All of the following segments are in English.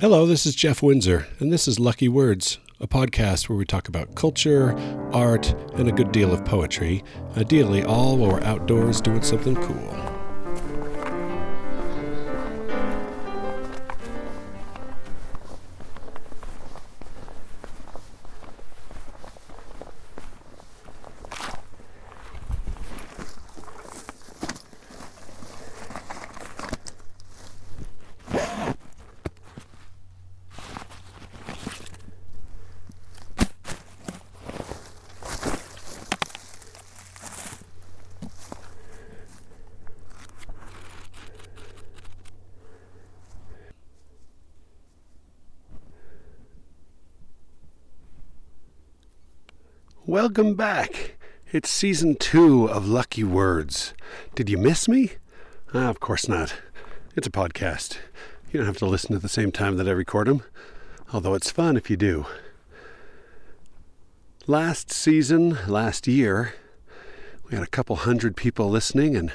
Hello, this is Jeff Windsor, and this is Lucky Words, a podcast where we talk about culture, art, and a good deal of poetry, ideally all while we're outdoors doing something cool. Welcome back. It's season two of Lucky Words. Did you miss me? Ah, of course not. It's a podcast. You don't have to listen at the same time that I record them, although it's fun if you do. Last season, last year, we had a couple hundred people listening, and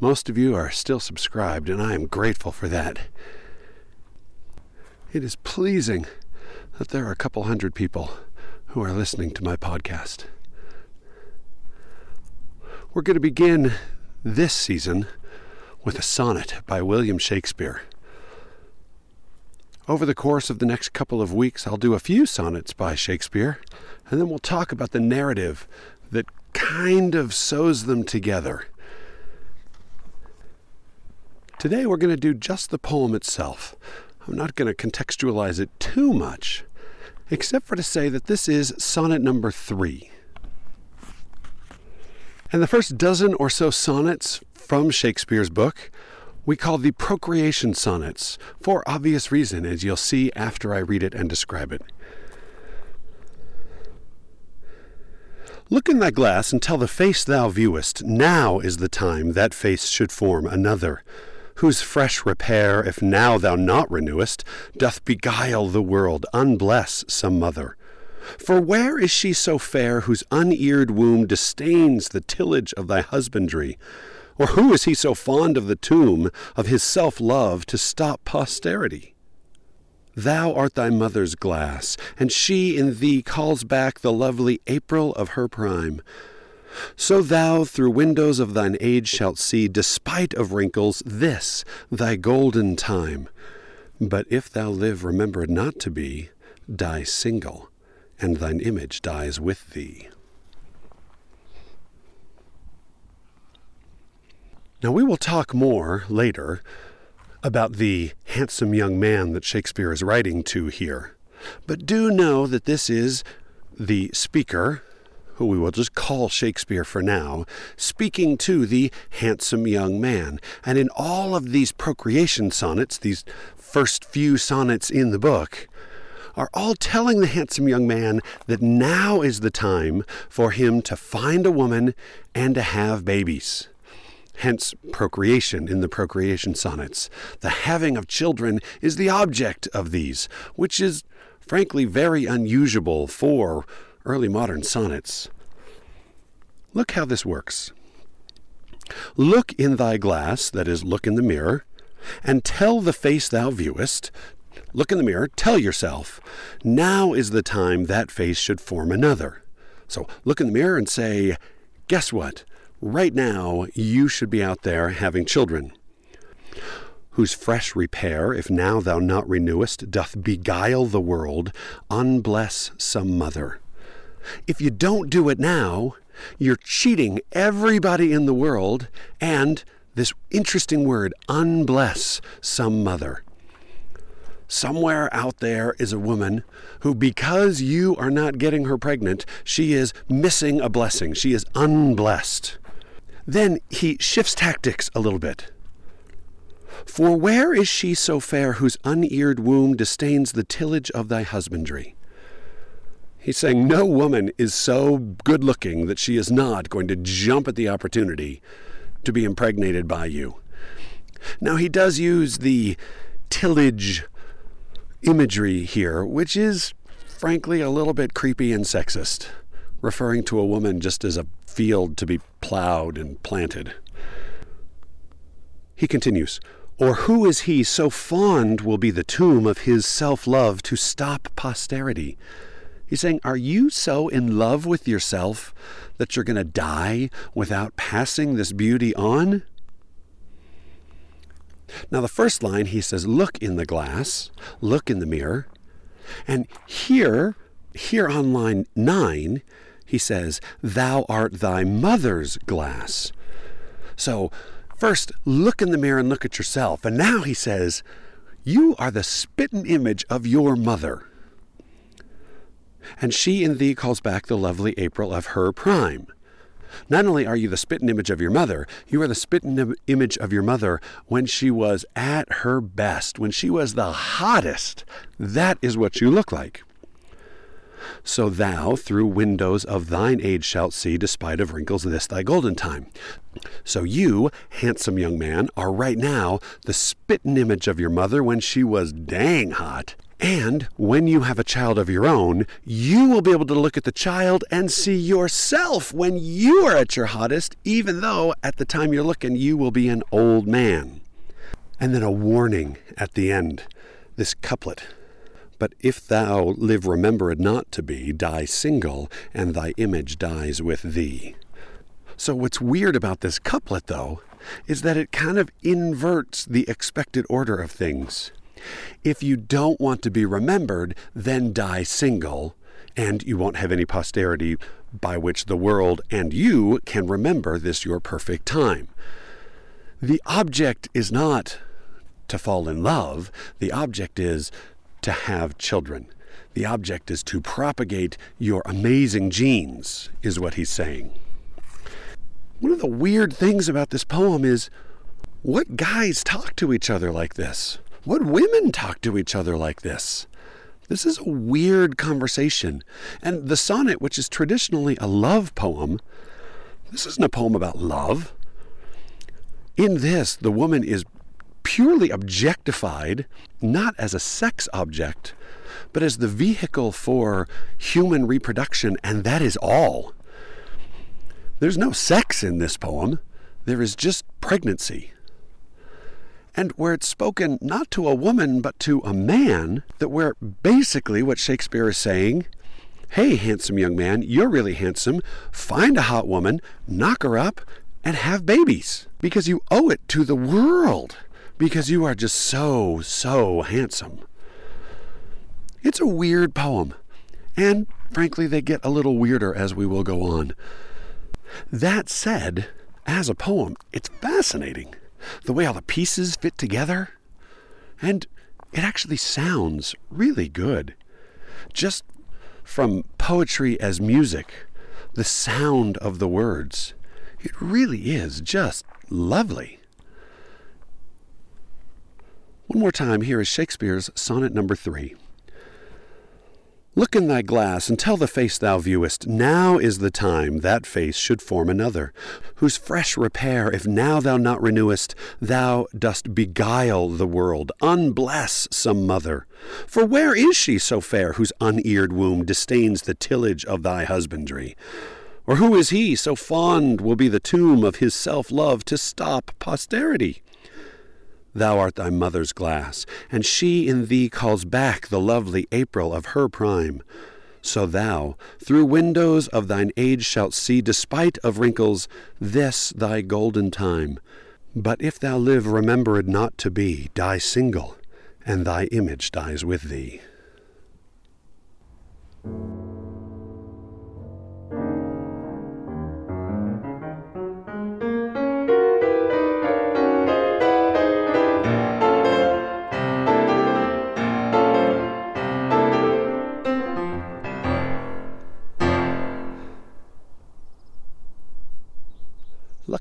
most of you are still subscribed, and I am grateful for that. It is pleasing that there are a couple hundred people who are listening to my podcast. We're going to begin this season with a sonnet by William Shakespeare. Over the course of the next couple of weeks, I'll do a few sonnets by Shakespeare, and then we'll talk about the narrative that kind of sews them together. Today, we're going to do just the poem itself. I'm not going to contextualize it too much except for to say that this is sonnet number three. And the first dozen or so sonnets from Shakespeare's book we call the procreation sonnets, for obvious reason, as you'll see after I read it and describe it. Look in thy glass and tell the face thou viewest, now is the time that face should form another whose fresh repair, if now thou not renewest, doth beguile the world, unbless some mother. For where is she so fair whose uneared womb disdains the tillage of thy husbandry? Or who is he so fond of the tomb of his self love to stop posterity? Thou art thy mother's glass, and she in thee calls back the lovely April of her prime. So thou through windows of thine age shalt see, despite of wrinkles, this thy golden time. But if thou live remembered not to be, die single, and thine image dies with thee. Now we will talk more later about the handsome young man that Shakespeare is writing to here. But do know that this is the speaker, who we will just call Shakespeare for now, speaking to the handsome young man. And in all of these procreation sonnets, these first few sonnets in the book, are all telling the handsome young man that now is the time for him to find a woman and to have babies. Hence, procreation in the procreation sonnets. The having of children is the object of these, which is frankly very unusual for early modern sonnets. Look how this works. Look in thy glass, that is, look in the mirror, and tell the face thou viewest. Look in the mirror, tell yourself, now is the time that face should form another. So look in the mirror and say, guess what? Right now, you should be out there having children whose fresh repair, if now thou not renewest, doth beguile the world, unbless some mother. If you don't do it now, you're cheating everybody in the world and this interesting word, unbless some mother. Somewhere out there is a woman who, because you are not getting her pregnant, she is missing a blessing. She is unblessed. Then he shifts tactics a little bit. For where is she so fair whose uneared womb disdains the tillage of thy husbandry? He's saying no woman is so good looking that she is not going to jump at the opportunity to be impregnated by you. Now, he does use the tillage imagery here, which is frankly a little bit creepy and sexist, referring to a woman just as a field to be plowed and planted. He continues, Or who is he so fond will be the tomb of his self love to stop posterity? He's saying, Are you so in love with yourself that you're going to die without passing this beauty on? Now, the first line, he says, Look in the glass, look in the mirror. And here, here on line nine, he says, Thou art thy mother's glass. So, first, look in the mirror and look at yourself. And now he says, You are the spitten image of your mother. And she in thee calls back the lovely April of her prime. Not only are you the spitten image of your mother, you are the spitten Im- image of your mother when she was at her best, when she was the hottest. That is what you look like. So thou through windows of thine age shalt see, despite of wrinkles, this thy golden time. So you, handsome young man, are right now the spitten image of your mother when she was dang hot. And when you have a child of your own, you will be able to look at the child and see yourself when you are at your hottest, even though at the time you're looking, you will be an old man. And then a warning at the end this couplet but if thou live remembered not to be, die single, and thy image dies with thee. So, what's weird about this couplet, though, is that it kind of inverts the expected order of things. If you don't want to be remembered, then die single, and you won't have any posterity by which the world and you can remember this your perfect time. The object is not to fall in love, the object is to have children. The object is to propagate your amazing genes, is what he's saying. One of the weird things about this poem is what guys talk to each other like this? What women talk to each other like this? This is a weird conversation. And the sonnet, which is traditionally a love poem, this isn't a poem about love. In this, the woman is purely objectified, not as a sex object, but as the vehicle for human reproduction, and that is all. There's no sex in this poem, there is just pregnancy. And where it's spoken not to a woman, but to a man, that where basically what Shakespeare is saying hey, handsome young man, you're really handsome, find a hot woman, knock her up, and have babies, because you owe it to the world because you are just so, so handsome. It's a weird poem, and frankly, they get a little weirder as we will go on. That said, as a poem, it's fascinating. The way all the pieces fit together, and it actually sounds really good. Just from poetry as music, the sound of the words, it really is just lovely. One more time, here is Shakespeare's sonnet number three. Look in thy glass and tell the face thou viewest, now is the time that face should form another, whose fresh repair, if now thou not renewest, thou dost beguile the world, unbless some mother. For where is she so fair, whose uneared womb disdains the tillage of thy husbandry? Or who is he so fond will be the tomb of his self love to stop posterity? Thou art thy mother's glass, and she in thee calls back the lovely April of her prime. So thou, through windows of thine age, shalt see, despite of wrinkles, this thy golden time. But if thou live remembered not to be, die single, and thy image dies with thee.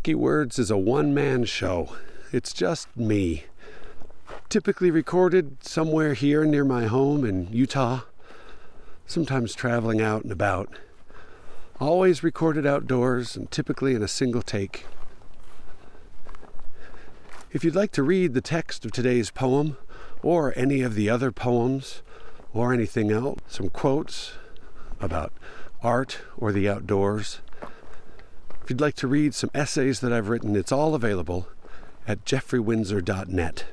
Lucky Words is a one man show. It's just me. Typically recorded somewhere here near my home in Utah, sometimes traveling out and about. Always recorded outdoors and typically in a single take. If you'd like to read the text of today's poem, or any of the other poems, or anything else, some quotes about art or the outdoors, if you'd like to read some essays that I've written, it's all available at jeffreywindsor.net.